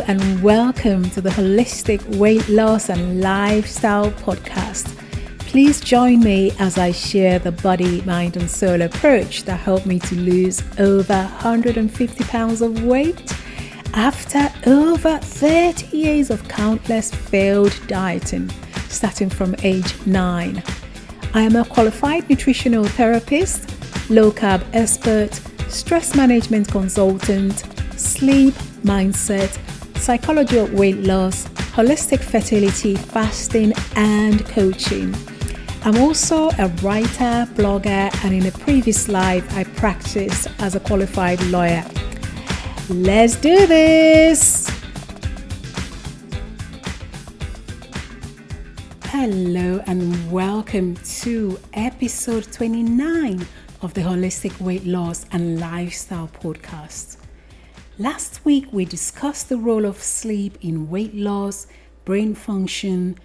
And welcome to the Holistic Weight Loss and Lifestyle Podcast. Please join me as I share the body, mind, and soul approach that helped me to lose over 150 pounds of weight after over 30 years of countless failed dieting, starting from age 9. I am a qualified nutritional therapist, low carb expert, stress management consultant, sleep mindset, psychology of weight loss, holistic fertility, fasting, and coaching. I'm also a writer, blogger, and in a previous life, I practiced as a qualified lawyer. Let's do this! Hello, and welcome to episode 29 of the Holistic Weight Loss and Lifestyle Podcast. Last week, we discussed the role of sleep in weight loss, brain function.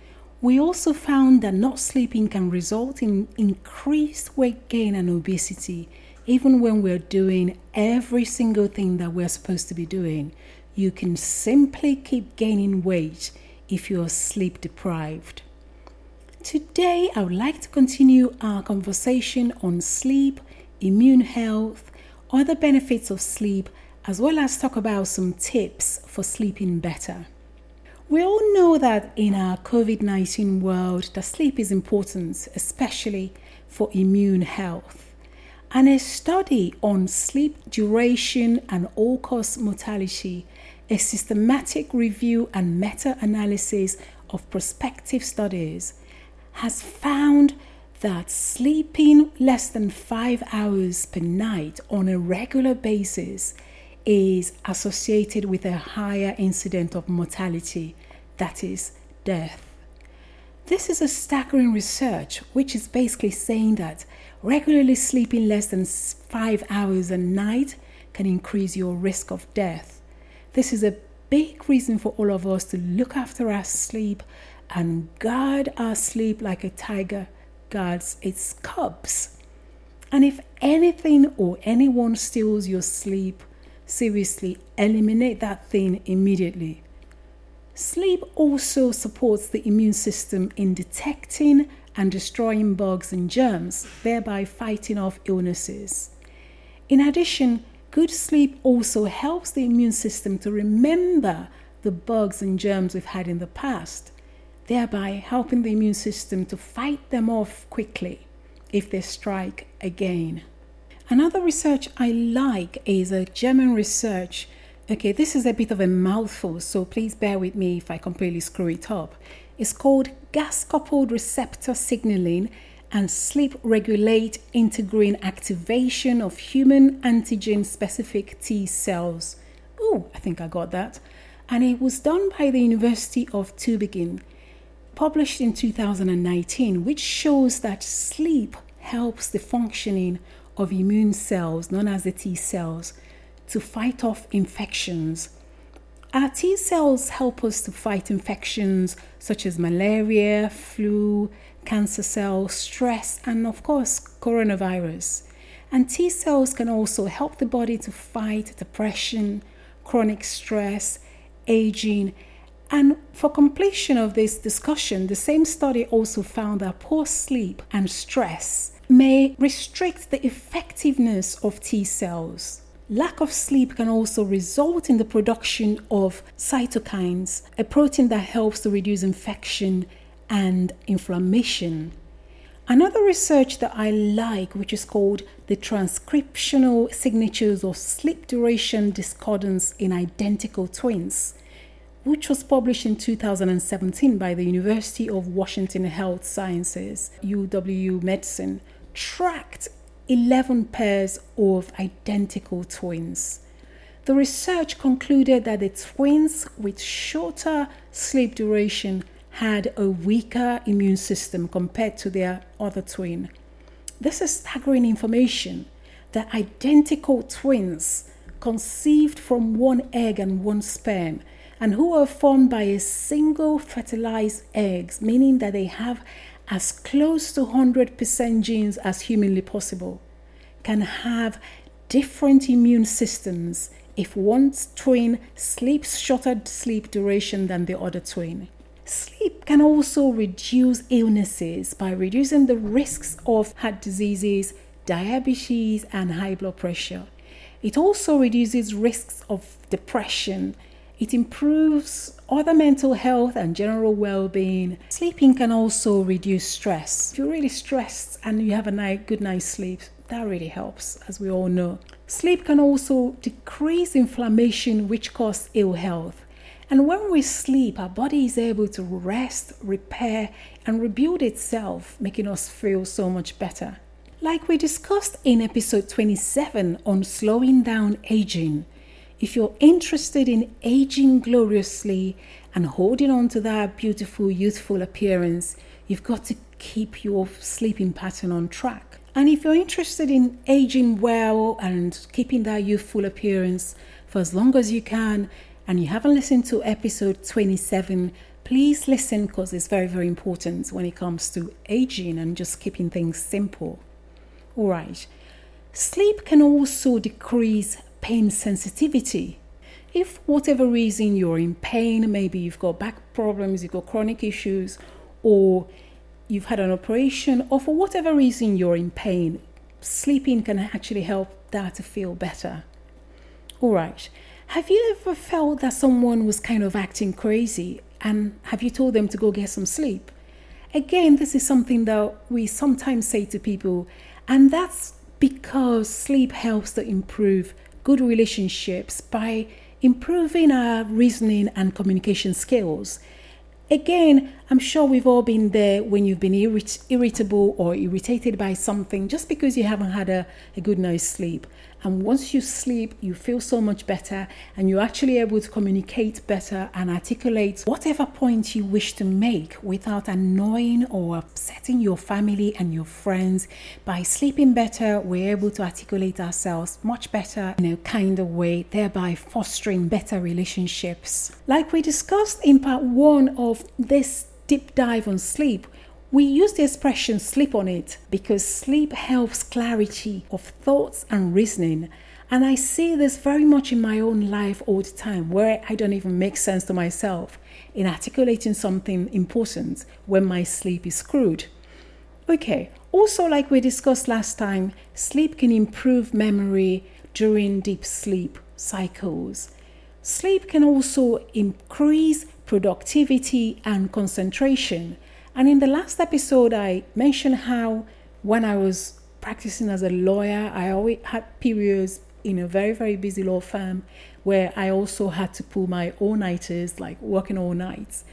We also found that not sleeping can result in increased weight gain and obesity, even when we're doing every single thing that we're supposed to be doing. You can simply keep gaining weight if you're sleep deprived. Today, I would like to continue our conversation on sleep, immune health, other benefits of sleep, as well as talk about some tips for sleeping better. We all know that in our COVID 19 world, that sleep is important, especially for immune health. And a study on sleep duration and all cause mortality, a systematic review and meta analysis of prospective studies, has found that sleeping less than five hours per night on a regular basis is associated with a higher incident of mortality, that is, death. This is a staggering research which is basically saying that regularly sleeping less than five hours a night can increase your risk of death. This is a big reason for all of us to look after our sleep and guard our sleep like a tiger guards its cubs. And if anything or anyone steals your sleep, seriously, eliminate that thing immediately. Sleep also supports the immune system in detecting and destroying bugs and germs, thereby fighting off illnesses. In addition, good sleep also helps the immune system to remember the bugs and germs we've had in the past, thereby helping the immune system to fight them off quickly if they strike again. Another research I like is a German research. Okay, this is a bit of a mouthful, so please bear with me if I completely screw it up. It's called gas coupled receptor signaling and sleep regulate integrin activation of human antigen specific T cells. Oh, I think I got that. And it was done by the University of Tübingen, published in 2019, which shows that sleep helps the functioning of immune cells, known as the T cells, to fight off infections. Our T cells help us to fight infections such as malaria, flu, cancer cells, stress, and of course, coronavirus. And T cells can also help the body to fight depression, chronic stress, aging. And for completion of this discussion, the same study also found that poor sleep and stress may restrict the effectiveness of T cells. Lack of sleep can also result in the production of cytokines, a protein that helps to reduce infection and inflammation. Another research that I like, which is called the transcriptional signatures of sleep duration discordance in identical twins, which was published in 2017 by the University of Washington Health Sciences, UW Medicine tracked 11 pairs of identical twins. The research concluded that the twins with shorter sleep duration had a weaker immune system compared to their other twin. This is staggering information that identical twins conceived from one egg and one sperm and who are formed by a single fertilized eggs, meaning that they have as close to 100% genes as humanly possible can have different immune systems if one twin sleeps shorter sleep duration than the other twin. Sleep can also reduce illnesses by reducing the risks of heart diseases, diabetes, and high blood pressure. It also reduces risks of depression. It improves other mental health and general well being. Sleeping can also reduce stress. If you're really stressed and you have a night, good night's sleep, that really helps, as we all know. Sleep can also decrease inflammation, which causes ill health. And when we sleep, our body is able to rest, repair, and rebuild itself, making us feel so much better. Like we discussed in episode 27 on slowing down aging, if you're interested in aging gloriously and holding on to that beautiful, youthful appearance, you've got to keep your sleeping pattern on track. And if you're interested in aging well and keeping that youthful appearance for as long as you can, and you haven't listened to episode 27, please listen because it's very, very important when it comes to aging and just keeping things simple. All right. Sleep can also decrease pain sensitivity. If, whatever reason, you're in pain, maybe you've got back problems, you've got chronic issues, or you've had an operation, or for whatever reason you're in pain, sleeping can actually help that to feel better. All right. Have you ever felt that someone was kind of acting crazy and have you told them to go get some sleep? Again, this is something that we sometimes say to people, and that's because sleep helps to improve good relationships by improving our reasoning and communication skills. Again, I'm sure we've all been there when you've been irrit- irritable or irritated by something just because you haven't had a, a good night's sleep. And once you sleep, you feel so much better and you're actually able to communicate better and articulate whatever point you wish to make without annoying or upsetting your family and your friends. By sleeping better, we're able to articulate ourselves much better in a kind of way, thereby fostering better relationships. Like we discussed in part one of this deep dive on sleep, we use the expression sleep on it because sleep helps clarity of thoughts and reasoning. And I see this very much in my own life all the time where I don't even make sense to myself in articulating something important when my sleep is screwed. Okay, also, like we discussed last time, sleep can improve memory during deep sleep cycles. Sleep can also increase productivity and concentration. And in the last episode, I mentioned how when I was practicing as a lawyer, I always had periods in a very, very busy law firm where I also had to pull my all nighters, like working all nights.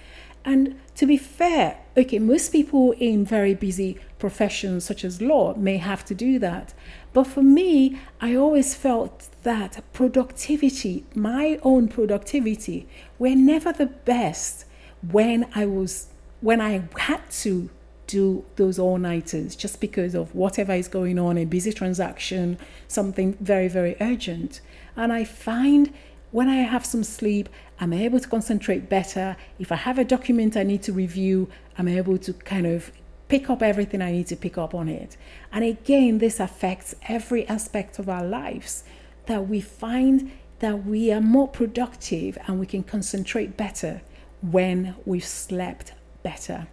And to be fair, okay, most people in very busy professions such as law may have to do that. But for me, I always felt that productivity, my own productivity, were never the best when I was when I had to do those all nighters just because of whatever is going on, a busy transaction, something very, very urgent. And I find when I have some sleep, I'm able to concentrate better. If I have a document I need to review, I'm able to kind of pick up everything I need to pick up on it. And again, this affects every aspect of our lives that we find that we are more productive and we can concentrate better when we've slept better.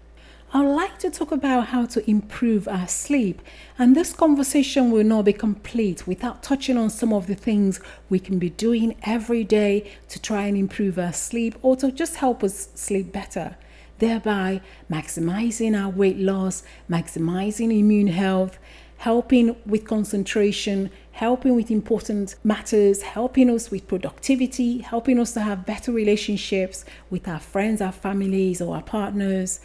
I'd like to talk about how to improve our sleep, and this conversation will not be complete without touching on some of the things we can be doing every day to try and improve our sleep or to just help us sleep better, thereby maximizing our weight loss, maximizing immune health, helping with concentration, helping with important matters, helping us with productivity, helping us to have better relationships with our friends, our families, or our partners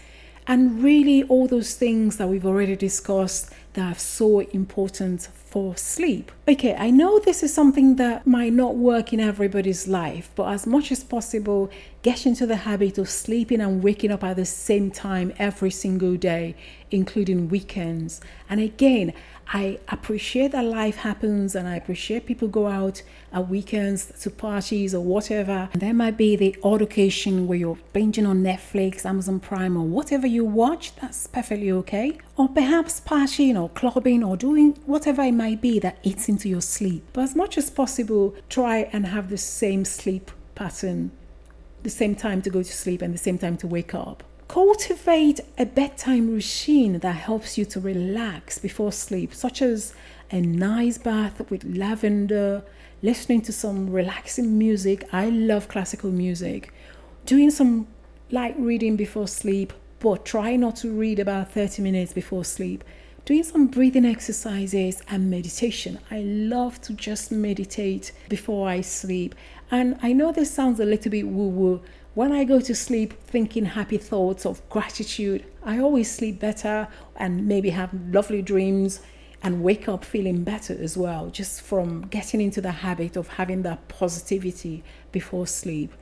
and really all those things that we've already discussed that are so important for sleep. Okay, I know this is something that might not work in everybody's life, but as much as possible, get into the habit of sleeping and waking up at the same time every single day, including weekends. And again, I appreciate that life happens and I appreciate people go out at weekends to parties or whatever. And there might be the odd occasion where you're binging on Netflix, Amazon Prime, or whatever you watch. That's perfectly okay. or perhaps partying or clubbing or doing whatever it might be that eats into your sleep. But as much as possible, try and have the same sleep pattern, the same time to go to sleep and the same time to wake up. Cultivate a bedtime routine that helps you to relax before sleep, such as a nice bath with lavender, listening to some relaxing music. I love classical music. Doing some light reading before sleep, but try not to read about 30 minutes before sleep. Doing some breathing exercises and meditation. I love to just meditate before I sleep. And I know this sounds a little bit woo woo, when I go to sleep thinking happy thoughts of gratitude, I always sleep better and maybe have lovely dreams and wake up feeling better as well, just from getting into the habit of having that positivity before sleep.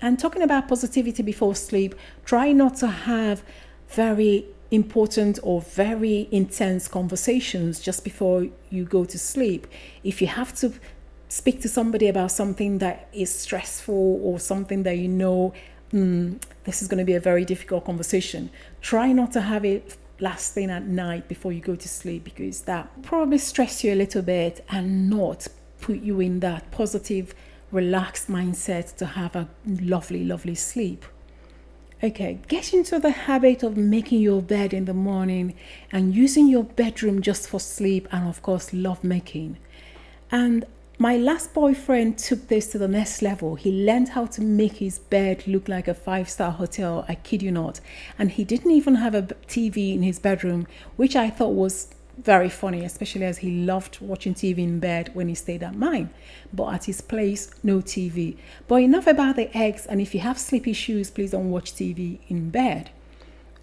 And talking about positivity before sleep, try not to have very important or very intense conversations just before you go to sleep. If you have to speak to somebody about something that is stressful or something that you know mm, this is going to be a very difficult conversation, try not to have it last thing at night before you go to sleep because that probably stress you a little bit and not put you in that positive, relaxed mindset to have a lovely, lovely sleep. Okay, get into the habit of making your bed in the morning and using your bedroom just for sleep and, of course, love making. And my last boyfriend took this to the next level. He learned how to make his bed look like a five star hotel. I kid you not. And he didn't even have a TV in his bedroom, which I thought was very funny, especially as he loved watching TV in bed when he stayed at mine. But at his place, no TV. But enough about the eggs. And if you have sleep issues, please don't watch TV in bed.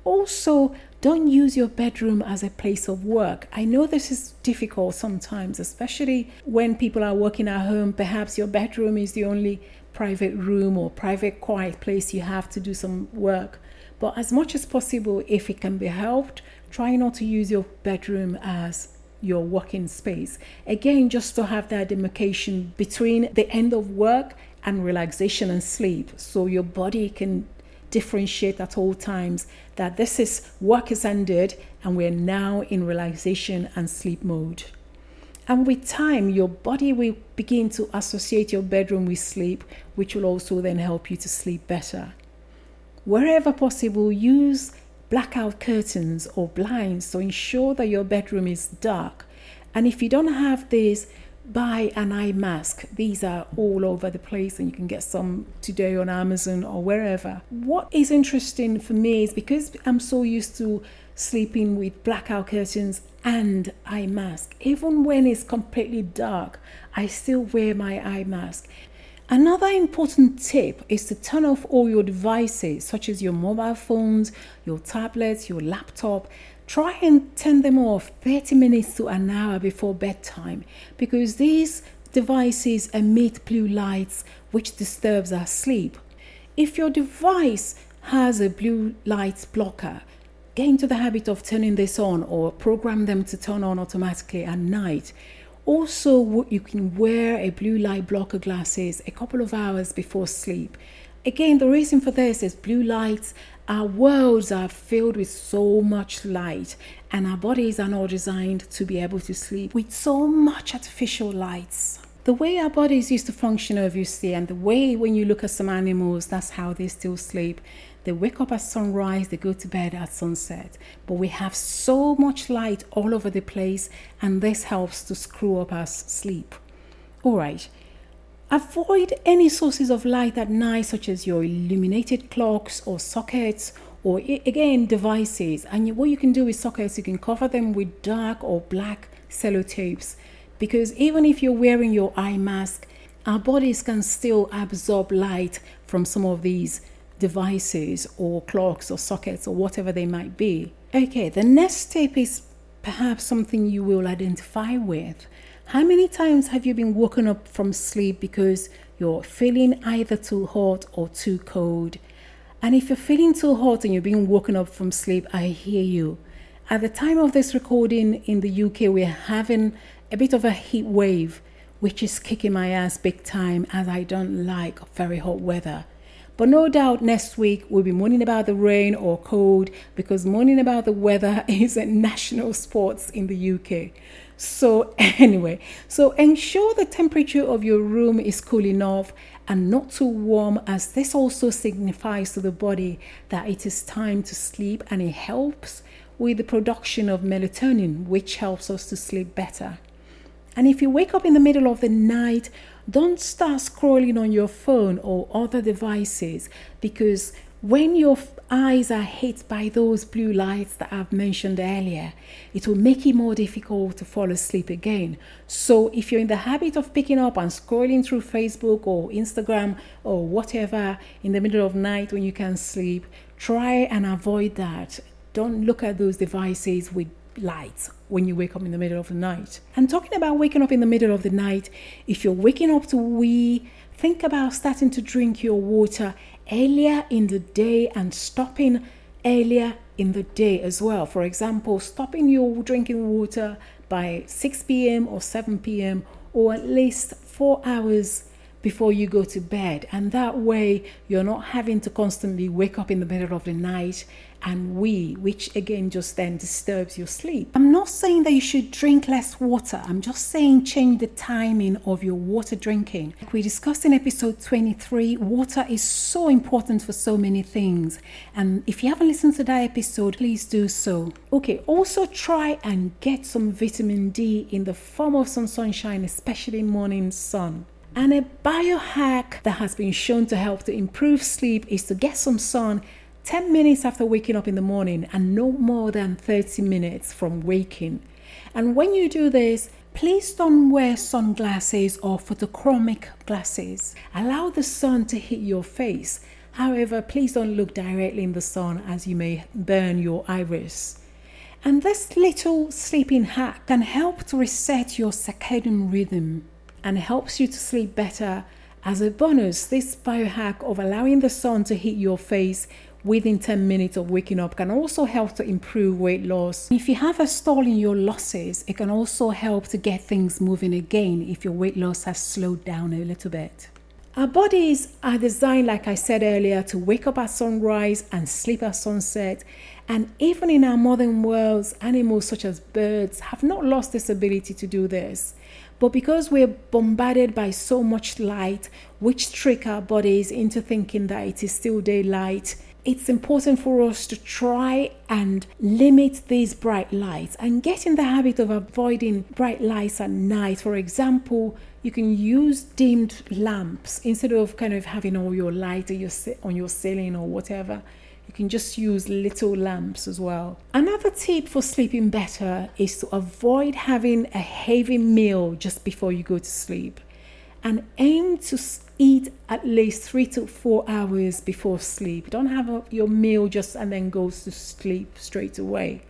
Also, don't use your bedroom as a place of work. I know this is difficult sometimes, especially when people are working at home. Perhaps your bedroom is the only private room or private quiet place you have to do some work. But as much as possible, if it can be helped, try not to use your bedroom as your working space. Again, just to have that demarcation between the end of work and relaxation and sleep so your body can differentiate at all times that this is work is ended and we're now in relaxation and sleep mode. And with time, your body will begin to associate your bedroom with sleep, which will also then help you to sleep better. Wherever possible, use blackout curtains or blinds to ensure that your bedroom is dark. And if you don't have this, buy an eye mask. These are all over the place, and you can get some today on Amazon or wherever. What is interesting for me is because I'm so used to sleeping with blackout curtains and eye mask, even when it's completely dark, I still wear my eye mask. Another important tip is to turn off all your devices, such as your mobile phones, your tablets, your laptop, try and turn them off 30 minutes to an hour before bedtime because these devices emit blue lights which disturbs our sleep. If your device has a blue light blocker, get into the habit of turning this on or program them to turn on automatically at night. Also, you can wear a blue light blocker glasses a couple of hours before sleep. Again, the reason for this is blue lights our worlds are filled with so much light, and our bodies are not designed to be able to sleep with so much artificial lights. The way our bodies used to function, obviously, and the way when you look at some animals, that's how they still sleep. They wake up at sunrise, they go to bed at sunset. But we have so much light all over the place, and this helps to screw up our sleep. All right, Avoid any sources of light at night, such as your illuminated clocks or sockets, or again, devices. And what you can do with sockets, you can cover them with dark or black sellotapes. Because even if you're wearing your eye mask, our bodies can still absorb light from some of these devices or clocks or sockets or whatever they might be. Okay, the next step is perhaps something you will identify with. How many times have you been woken up from sleep because you're feeling either too hot or too cold? And if you're feeling too hot and you're being woken up from sleep, I hear you. At the time of this recording in the UK, we're having a bit of a heat wave, which is kicking my ass big time as I don't like very hot weather. But no doubt next week we'll be moaning about the rain or cold because moaning about the weather is a national sports in the UK. So, anyway, so ensure the temperature of your room is cool enough and not too warm, as this also signifies to the body that it is time to sleep and it helps with the production of melatonin, which helps us to sleep better. And if you wake up in the middle of the night, don't start scrolling on your phone or other devices because when your eyes are hit by those blue lights that I've mentioned earlier, it will make it more difficult to fall asleep again. So, if you're in the habit of picking up and scrolling through Facebook or Instagram or whatever in the middle of night when you can sleep, try and avoid that. Don't look at those devices with lights when you wake up in the middle of the night. And talking about waking up in the middle of the night, if you're waking up to wee, think about starting to drink your water earlier in the day and stopping earlier in the day as well. For example, stopping your drinking water by 6 p.m. or 7 p.m. or at least four hours before you go to bed. And that way, you're not having to constantly wake up in the middle of the night and wee, which again just then disturbs your sleep. I'm not saying that you should drink less water, I'm just saying change the timing of your water drinking. Like we discussed in episode 23, water is so important for so many things. And if you haven't listened to that episode, please do so. Okay, also try and get some vitamin D in the form of some sunshine, especially morning sun. And a biohack that has been shown to help to improve sleep is to get some sun 10 minutes after waking up in the morning and no more than 30 minutes from waking. And when you do this, please don't wear sunglasses or photochromic glasses. Allow the sun to hit your face. However, please don't look directly in the sun as you may burn your iris. And this little sleeping hack can help to reset your circadian rhythm and helps you to sleep better. As a bonus, this biohack of allowing the sun to hit your face within 10 minutes of waking up can also help to improve weight loss. If you have a stall in your losses, it can also help to get things moving again if your weight loss has slowed down a little bit. Our bodies are designed, like I said earlier, to wake up at sunrise and sleep at sunset. And even in our modern worlds, animals such as birds have not lost this ability to do this. But because we're bombarded by so much light, which trick our bodies into thinking that it is still daylight, it's important for us to try and limit these bright lights and get in the habit of avoiding bright lights at night. For example, you can use dimmed lamps instead of kind of having all your light on your, ceiling or whatever can just use little lamps as well. Another tip for sleeping better is to avoid having a heavy meal just before you go to sleep and aim to eat at least three to four hours before sleep. Don't have a, your meal just and then go to sleep straight away.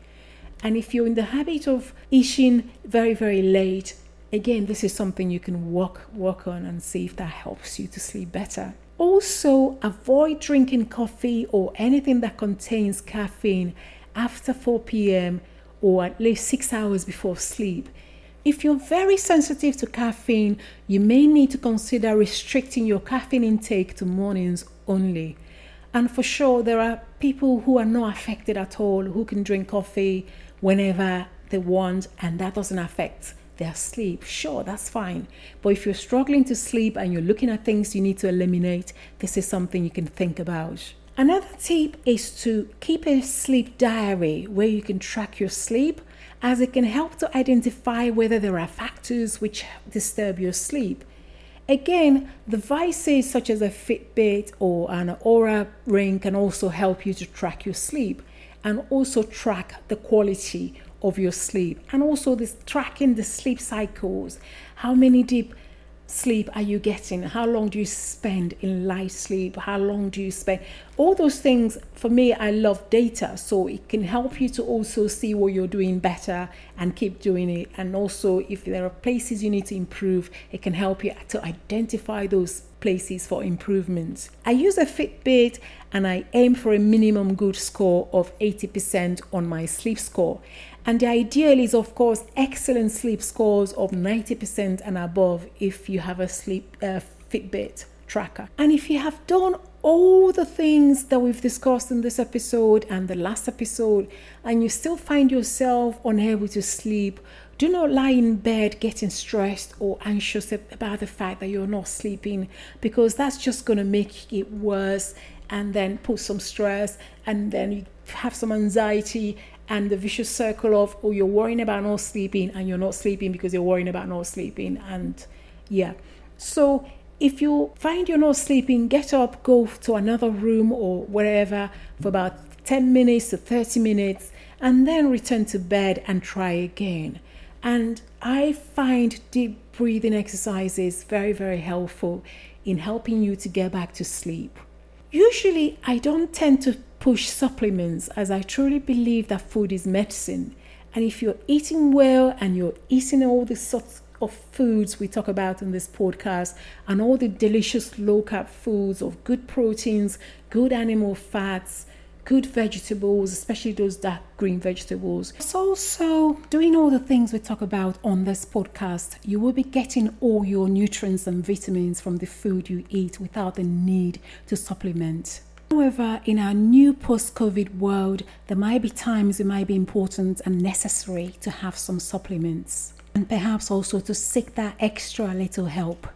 And if you're in the habit of eating very, very late, again, this is something you can work work on and see if that helps you to sleep better. Also, avoid drinking coffee or anything that contains caffeine after 4 p.m. or at least six hours before sleep. If you're very sensitive to caffeine, you may need to consider restricting your caffeine intake to mornings only. And for sure, there are people who are not affected at all who can drink coffee whenever they want, and that doesn't affect their sleep, sure, that's fine. But if you're struggling to sleep and you're looking at things you need to eliminate, this is something you can think about. Another tip is to keep a sleep diary where you can track your sleep, as it can help to identify whether there are factors which disturb your sleep. Again, devices such as a Fitbit or an Oura ring can also help you to track your sleep and also track the quality of your sleep. And also this tracking the sleep cycles. How many deep sleep are you getting? How long do you spend in light sleep? How long do you spend? All those things for me i love data. So it can help you to also see what you're doing better and keep doing it. And also if there are places you need to improve it can help you to identify those places for improvement. I use a fitbit and i aim for a minimum good score of 80% on my sleep score and the ideal is, of course, excellent sleep scores of 90% and above if you have a sleep uh, Fitbit tracker. And if you have done all the things that we've discussed in this episode and the last episode, and you still find yourself unable to sleep, do not lie in bed getting stressed or anxious about the fact that you're not sleeping because that's just going to make it worse and then put some stress and then you have some anxiety and the vicious circle of oh you're worrying about not sleeping and you're not sleeping because you're worrying about not sleeping and yeah. So if you find you're not sleeping get up go to another room or wherever for about 10 minutes to 30 minutes and then return to bed and try again. And i find deep breathing exercises very very helpful in helping you to get back to sleep usually i don't tend to push supplements as I truly believe that food is medicine. And if you're eating well and you're eating all the sorts of foods we talk about in this podcast and all the delicious low carb foods of good proteins, good animal fats, good vegetables, especially those dark green vegetables. It's also doing all the things we talk about on this podcast. You will be getting all your nutrients and vitamins from the food you eat without the need to supplement. However, in our new post COVID world, there might be times it might be important and necessary to have some supplements and perhaps also to seek that extra little help.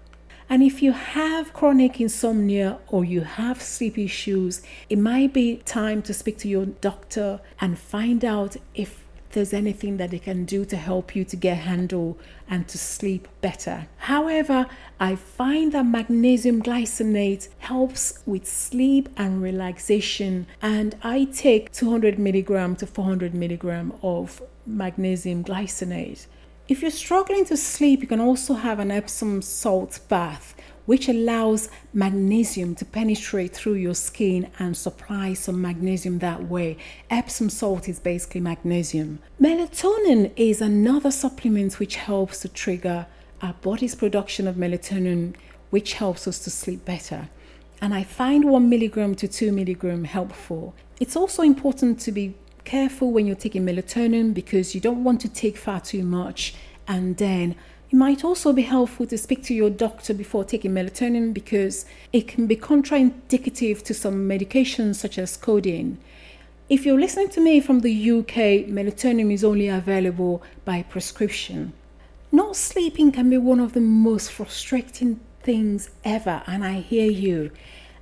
And if you have chronic insomnia or you have sleep issues, it might be time to speak to your doctor and find out if there's anything that they can do to help you to get handle and to sleep better. However, I find that magnesium glycinate helps with sleep and relaxation, and I take 200 milligram to 400 milligram of magnesium glycinate. If you're struggling to sleep, you can also have an Epsom salt bath which allows magnesium to penetrate through your skin and supply some magnesium that way. Epsom salt is basically magnesium. Melatonin is another supplement which helps to trigger our body's production of melatonin, which helps us to sleep better. And I find one milligram to two milligram helpful. It's also important to be careful when you're taking melatonin because you don't want to take far too much and then it might also be helpful to speak to your doctor before taking melatonin because it can be contraindicative to some medications such as codeine. If you're listening to me from the UK, melatonin is only available by prescription. Not sleeping can be one of the most frustrating things ever, and I hear you.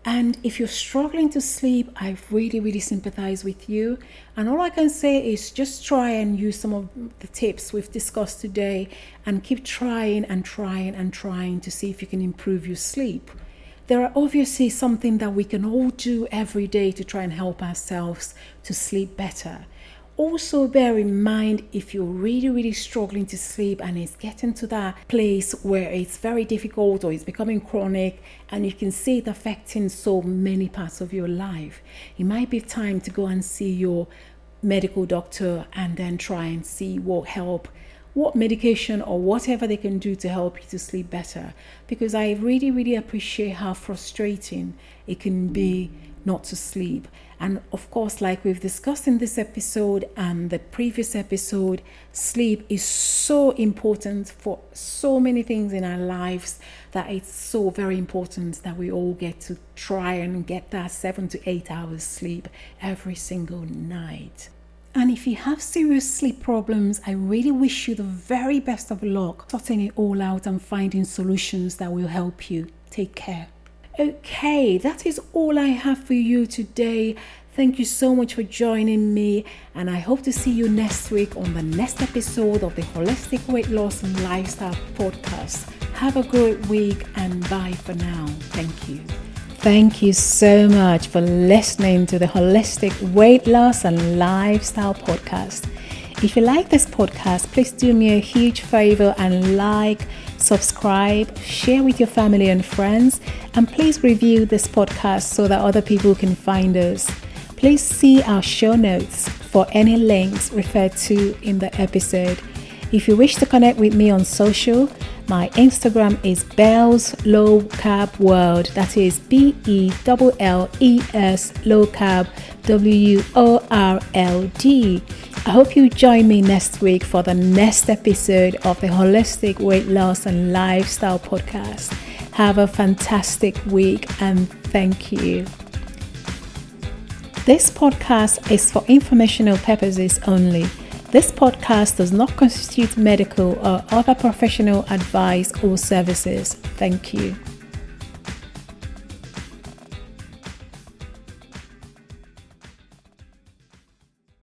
And if you're struggling to sleep, I really, really sympathize with you. And all I can say is just try and use some of the tips we've discussed today and keep trying and trying and trying to see if you can improve your sleep. There are obviously something that we can all do every day to try and help ourselves to sleep better also bear in mind if you're really really struggling to sleep and it's getting to that place where it's very difficult or it's becoming chronic and you can see it affecting so many parts of your life it might be time to go and see your medical doctor and then try and see what help what medication or whatever they can do to help you to sleep better because i really really appreciate how frustrating it can be not to sleep. And of course, like we've discussed in this episode and the previous episode, sleep is so important for so many things in our lives that it's so very important that we all get to try and get that seven to eight hours sleep every single night. And if you have serious sleep problems, I really wish you the very best of luck sorting it all out and finding solutions that will help you. Take care. Okay, that is all I have for you today. Thank you so much for joining me, and I hope to see you next week on the next episode of the Holistic Weight Loss and Lifestyle Podcast. Have a great week, and bye for now. Thank you. Thank you so much for listening to the Holistic Weight Loss and Lifestyle Podcast. If you like this podcast, please do me a huge favor and like, subscribe, share with your family and friends, and please review this podcast so that other people can find us. Please see our show notes for any links referred to in the episode. If you wish to connect with me on social, my Instagram is Belles Low Carb World. That is B E L L E S Low Carb W O R L D. I hope you join me next week for the next episode of the Holistic Weight Loss and Lifestyle Podcast. Have a fantastic week and thank you. This podcast is for informational purposes only. This podcast does not constitute medical or other professional advice or services. Thank you.